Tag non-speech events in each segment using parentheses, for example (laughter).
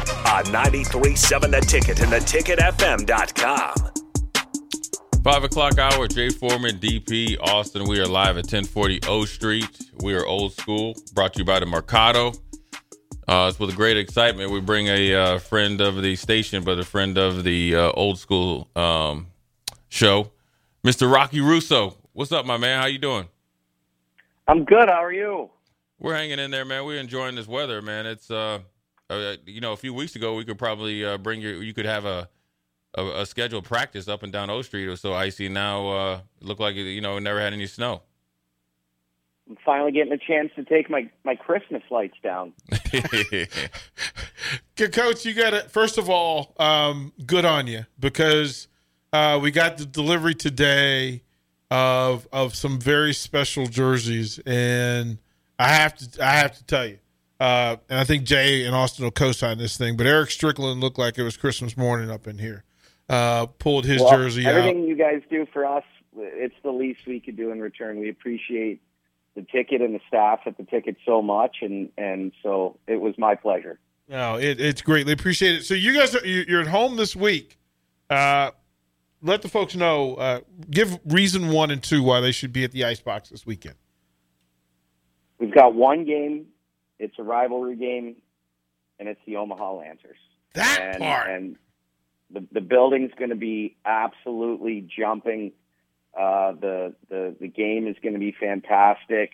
On 93.7 The Ticket and theticketfm.com. Five o'clock hour, Jay Foreman, DP, Austin. We are live at 1040 O Street. We are old school, brought to you by the Mercado. Uh, it's with great excitement. We bring a uh, friend of the station, but a friend of the uh, old school um, show, Mr. Rocky Russo. What's up, my man? How you doing? I'm good. How are you? We're hanging in there, man. We're enjoying this weather, man. It's uh, uh you know, a few weeks ago we could probably uh, bring you. You could have a, a, a scheduled practice up and down O Street. It was so icy. Now uh, it looked like you know, never had any snow. I'm finally getting a chance to take my, my Christmas lights down. (laughs) Good coach, you got it. First of all, um, good on you because uh, we got the delivery today of of some very special jerseys, and I have to I have to tell you, uh, and I think Jay and Austin will co-sign this thing. But Eric Strickland looked like it was Christmas morning up in here. Uh, pulled his well, jersey everything out. you guys do for us, it's the least we could do in return. We appreciate the ticket and the staff at the ticket so much, and and so it was my pleasure. No, it, it's greatly appreciated. So you guys are you're at home this week. Uh, let the folks know. Uh, give reason one and two why they should be at the Icebox this weekend. We've got one game. It's a rivalry game, and it's the Omaha Lancers. That and, part. And the the building's going to be absolutely jumping. Uh, the the the game is going to be fantastic.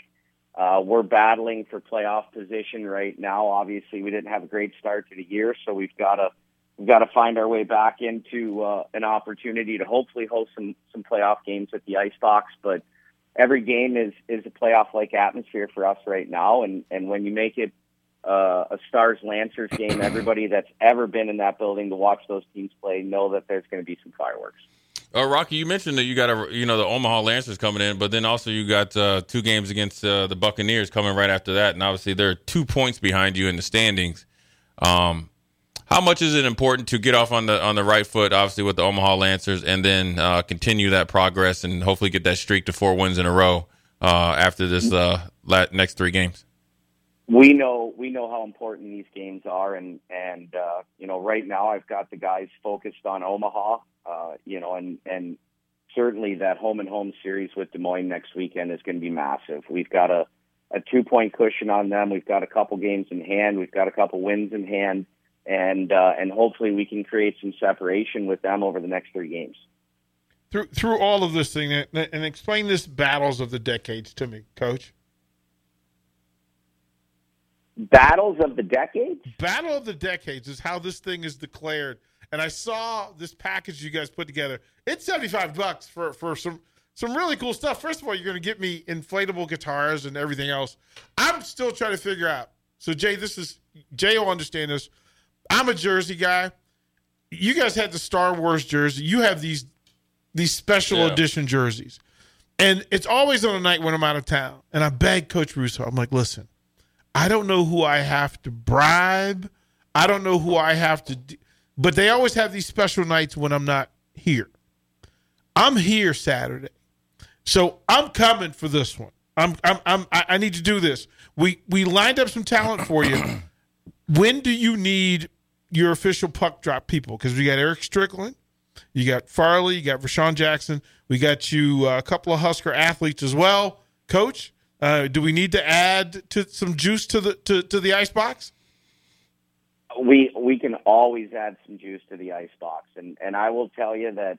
Uh, we're battling for playoff position right now. Obviously, we didn't have a great start to the year, so we've got to we've got to find our way back into uh, an opportunity to hopefully host some some playoff games at the Icebox. But every game is is a playoff like atmosphere for us right now, and and when you make it uh, a Stars Lancers game, everybody that's ever been in that building to watch those teams play know that there's going to be some fireworks. Uh, Rocky, you mentioned that you got a you know the Omaha Lancers coming in, but then also you got uh, two games against uh, the Buccaneers coming right after that, and obviously they're two points behind you in the standings. Um, how much is it important to get off on the on the right foot, obviously with the Omaha Lancers, and then uh, continue that progress and hopefully get that streak to four wins in a row uh, after this uh, next three games? we know we know how important these games are, and and uh, you know right now I've got the guys focused on Omaha, uh, you know, and and certainly that home and home series with Des Moines next weekend is going to be massive. We've got a a two point cushion on them. We've got a couple games in hand. We've got a couple wins in hand, and uh, and hopefully we can create some separation with them over the next three games. Through through all of this thing, and explain this battles of the decades to me, Coach. Battles of the decades? Battle of the decades is how this thing is declared. And I saw this package you guys put together. It's 75 bucks for, for some some really cool stuff. First of all, you're going to get me inflatable guitars and everything else. I'm still trying to figure out. So Jay, this is Jay will understand this. I'm a Jersey guy. You guys had the Star Wars jersey. You have these these special Yeah. edition jerseys. And it's always on a night when I'm out of town. And I beg Coach Russo, I'm like, listen, I don't know who I have to bribe. I don't know who I have to. but they always have these special nights when I'm not here. I'm here Saturday, so I'm coming for this one. I'm, I'm, I'm I need to do this. We we lined up some talent for you. (clears throat) when do you need your official puck drop people? Because we got Eric Strickland, you got Farley, you got Rashawn Jackson, we got you uh, a couple of Husker athletes as well. Coach, uh, do we need to add to some juice to the to, to the ice box? We we can always add some juice to the ice box, and and I will tell you that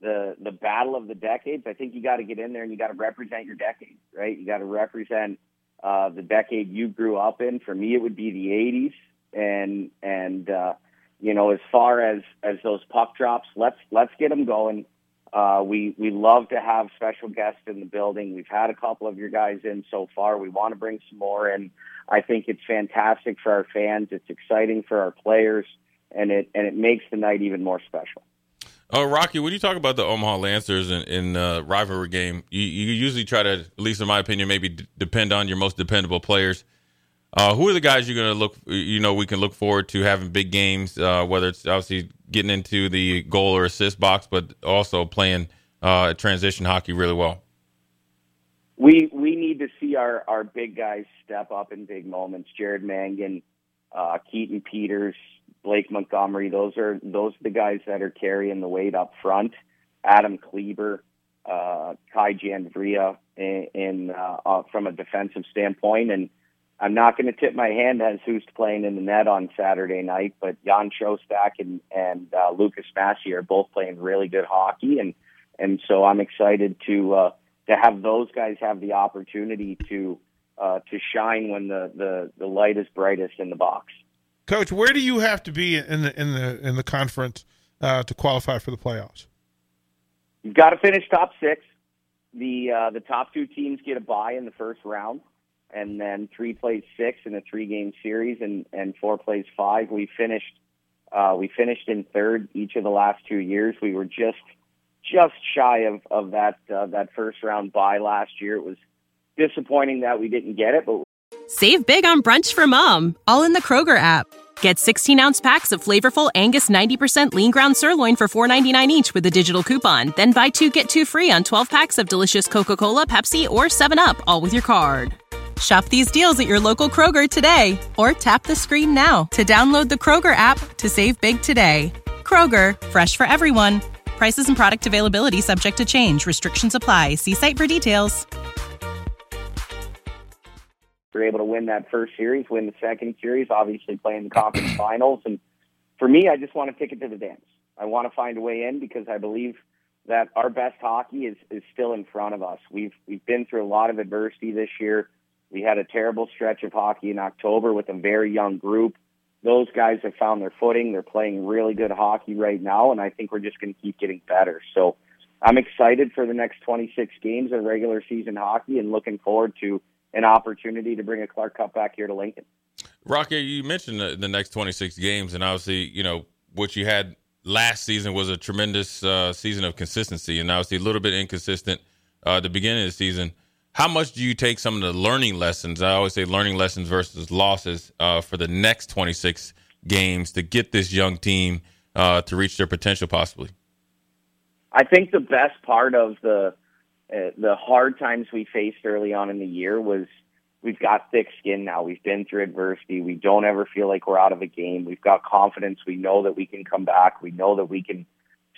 the the battle of the decades. I think you got to get in there and you got to represent your decade, right? You got to represent uh, the decade you grew up in. For me, it would be the '80s, and and uh, you know, as far as as those puck drops, let's let's get them going. Uh, we we love to have special guests in the building. We've had a couple of your guys in so far. We want to bring some more in. I think it's fantastic for our fans. It's exciting for our players, and it and it makes the night even more special. Oh, Rocky, when you talk about the Omaha Lancers in, in uh, rivalry game, you, you usually try to, at least in my opinion, maybe d- depend on your most dependable players. Uh, who are the guys you're going to look? You know, we can look forward to having big games. Uh, whether it's obviously getting into the goal or assist box, but also playing uh, transition hockey really well. We we need to see our our big guys step up in big moments. Jared Mangan, uh, Keaton Peters, Blake Montgomery. Those are those are the guys that are carrying the weight up front. Adam Kleber, uh, Kai Janvria in, in uh, from a defensive standpoint, and I'm not going to tip my hand as who's playing in the net on Saturday night, but Jan Shostak and and uh, Lucas Massey are both playing really good hockey, and and so I'm excited to uh, to have those guys have the opportunity to uh, to shine when the, the the light is brightest in the box. Coach, where do you have to be in the in the in the conference uh, to qualify for the playoffs? You've got to finish top six. The uh, the top two teams get a bye in the first round and then three plays six in a three game series, and and four plays five. We finished uh, we finished in third each of the last two years. We were just just shy of of that uh, that first round bye last year. It was disappointing that we didn't get it, but save big on brunch for mom, all in the Kroger app. Get 16 ounce packs of flavorful Angus 90% lean ground sirloin for $4.99 each with a digital coupon. Then buy two get two free on 12 packs of delicious Coca Cola, Pepsi, or 7UP, all with your card. Shop these deals at your local Kroger today or tap the screen now to download the Kroger app to save big today. Kroger, fresh for everyone. Prices and product availability subject to change. Restrictions apply. See site for details. We're able to win that first series, win the second series, obviously playing the conference (clears throat) finals. And for me, I just want to a ticket to the dance. I want to find a way in because I believe that our best hockey is, is still in front of us. We've we've been through a lot of adversity this year. We had a terrible stretch of hockey in October with a very young group. Those guys have found their footing. They're playing really good hockey right now, and I think we're just going to keep getting better. So I'm excited for the next 26 games of regular season hockey and looking forward to an opportunity to bring a Clark Cup back here to Lincoln. Rocky, you mentioned the, the next 26 games, and obviously, you know, what you had last season was a tremendous uh, season of consistency, and obviously a little bit inconsistent uh, at the beginning of the season how much do you take some of the learning lessons? I always say learning lessons versus losses uh, for the next 26 games to get this young team uh, to reach their potential, possibly. I think the best part of the uh, the hard times we faced early on in the year was we've got thick skin now. We've been through adversity. We don't ever feel like we're out of a game. We've got confidence. We know that we can come back. We know that we can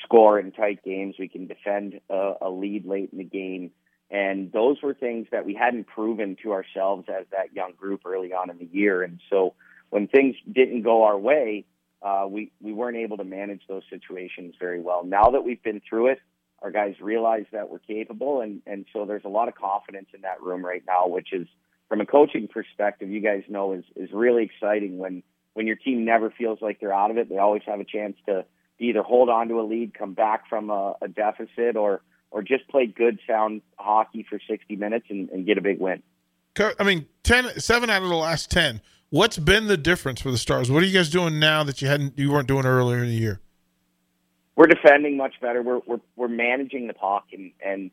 score in tight games. We can defend a, a lead late in the game and those were things that we hadn't proven to ourselves as that young group early on in the year. And so when things didn't go our way, uh, we, we weren't able to manage those situations very well. Now that we've been through it, our guys realize that we're capable. And, and so there's a lot of confidence in that room right now, which is, from a coaching perspective, you guys know is, is really exciting when, when your team never feels like they're out of it. They always have a chance to either hold on to a lead, come back from a, a deficit, or or just play good, sound hockey for 60 minutes and, and get a big win. I mean, 10, seven out of the last 10. What's been the difference for the Stars? What are you guys doing now that you hadn't you weren't doing earlier in the year? We're defending much better. We're we're, we're managing the puck, and and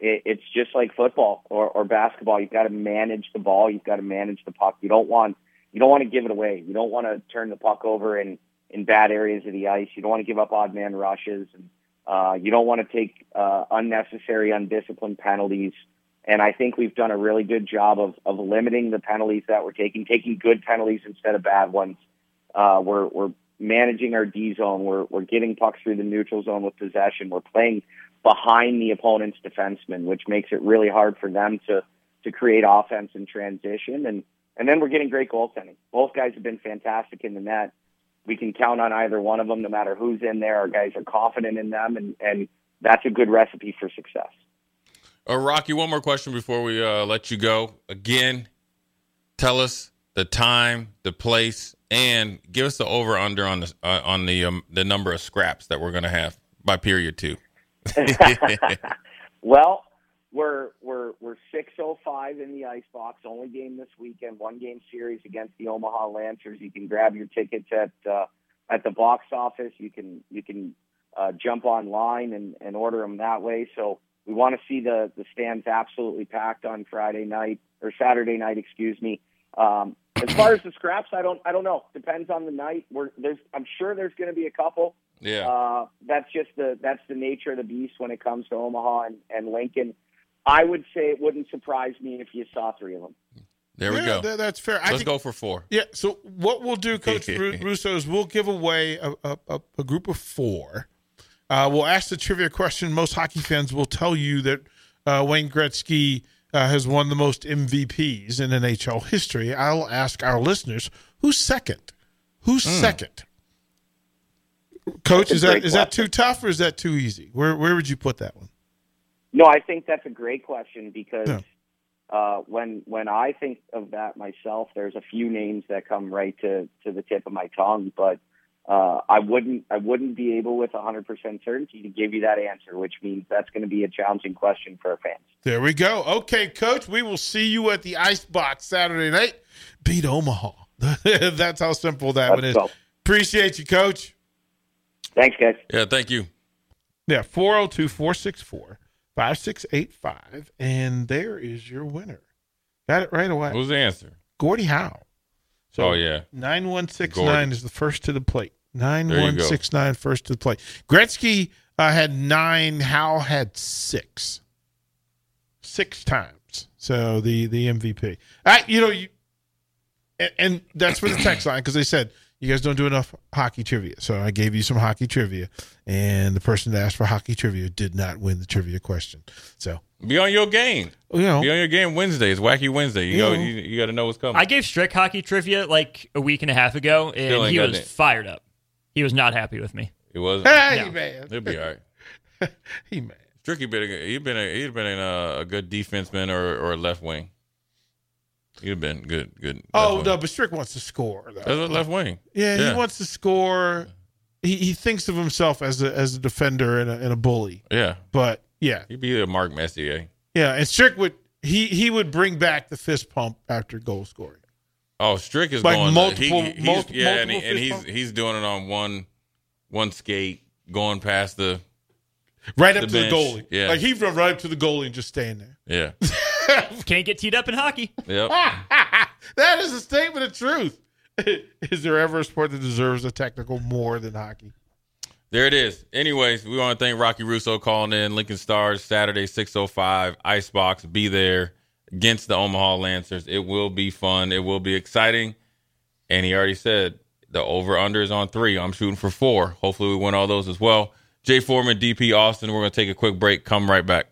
it, it's just like football or, or basketball. You've got to manage the ball. You've got to manage the puck. You don't want you don't want to give it away. You don't want to turn the puck over in in bad areas of the ice. You don't want to give up odd man rushes, and uh, you don't want to take uh, unnecessary, undisciplined penalties. And I think we've done a really good job of, of limiting the penalties that we're taking, taking good penalties instead of bad ones. Uh, we're, we're managing our D zone. We're, we're getting pucks through the neutral zone with possession. We're playing behind the opponent's defenseman, which makes it really hard for them to, to create offense in transition. And, and then we're getting great goaltending. Both guys have been fantastic in the net. We can count on either one of them, no matter who's in there. Our guys are confident in them, and, and that's a good recipe for success. Uh, Rocky, one more question before we uh, let you go. Again, tell us the time, the place, and give us the over under on the uh, on the um, the number of scraps that we're going to have by period two. (laughs) (laughs) well, we're we're we're six oh five in the ice box. Only game this weekend. One game series against the Omaha Lancers. You can grab your tickets at uh, at the box office. You can you can uh, jump online and, and order them that way. So we want to see the the stands absolutely packed on Friday night or Saturday night, excuse me. Um, as far as the scraps, I don't I don't know. Depends on the night. We're, there's I'm sure there's going to be a couple. Yeah. Uh, that's just the that's the nature of the beast when it comes to Omaha and, and Lincoln. I would say it wouldn't surprise me if you saw three of them. There we Yeah, go. that- that's fair. Let's think- go for four. Yeah. So what we'll do, Coach (laughs) Russo, is we'll give away a, a, a, a group of four. Uh, we'll ask the trivia question. Most hockey fans will tell you that uh, Wayne Gretzky uh, has won the most MVPs in NHL history. I'll ask our listeners who's second. Who's second? Coach, is that great is that too tough or is that too easy? Where where would you put that one? No, I think that's a great question because Yeah. uh, when when I think of that myself, there's a few names that come right to, to the tip of my tongue, but uh, I wouldn't I wouldn't be able with 100% certainty to give you that answer, which means that's going to be a challenging question for our fans. There we go. Okay, coach, we will see you at the Ice Box Saturday night. Beat Omaha. (laughs) That's how simple that one Let's is. go. Appreciate you, coach. Thanks, guys. Yeah, thank you. Yeah, 402 464 5685. And there is your winner. Got it right away. What was the answer? Gordie Howe. So oh yeah. 9169 Gordie. is the first to the plate. you go. 9169 first to the plate. Gretzky uh, had nine. Howe had six. Six times. So the the MVP. I, you know, you, and, and that's for the text line because they said you guys don't do enough hockey trivia. So I gave you some hockey trivia, and the person that asked for hockey trivia did not win the trivia question. So Be on your game. you know, Be on your game Wednesday. It's Wacky Wednesday. You go. Yeah. You, you got to know what's coming. I gave Strick hockey trivia like a week and a half ago, and he was it. fired up. He was not happy with me. He was. hey No. man, It'll be all right. (laughs) he man. Stricky been a, he'd been a, he'd been in a, uh, a good defenseman or or a left wing. Have been good good. Oh no, but Strick wants to score. though. Left wing. Yeah, Yeah. he wants to score. He, he thinks of himself as a as a defender and a, and a bully. Yeah, But yeah, he'd be a Mark Messier. yeah, and Strick would he he would bring back the fist pump after goal scoring. Oh, Strick is Like going multiple- He, he's, mul- yeah, and, he, and he's bump? he's doing it on one one skate, going past the Right up The to the goalie. yeah. Like he'd run right up to the goalie and just staying there. yeah, (laughs) (laughs) Can't get teed up in hockey. yep. (laughs) that is a statement of truth. (laughs) is there ever a sport that deserves a technical more than hockey? There it is. Anyways, we want to thank Rocky Russo calling in. Lincoln Stars Saturday six oh five Icebox. Be there against the Omaha Lancers. It will be fun. It will be exciting. And he already said the over under is on three. I'm shooting for four. Hopefully we win all those as well. Jay Foreman, DP Austin. We're going to take a quick break. Come right back.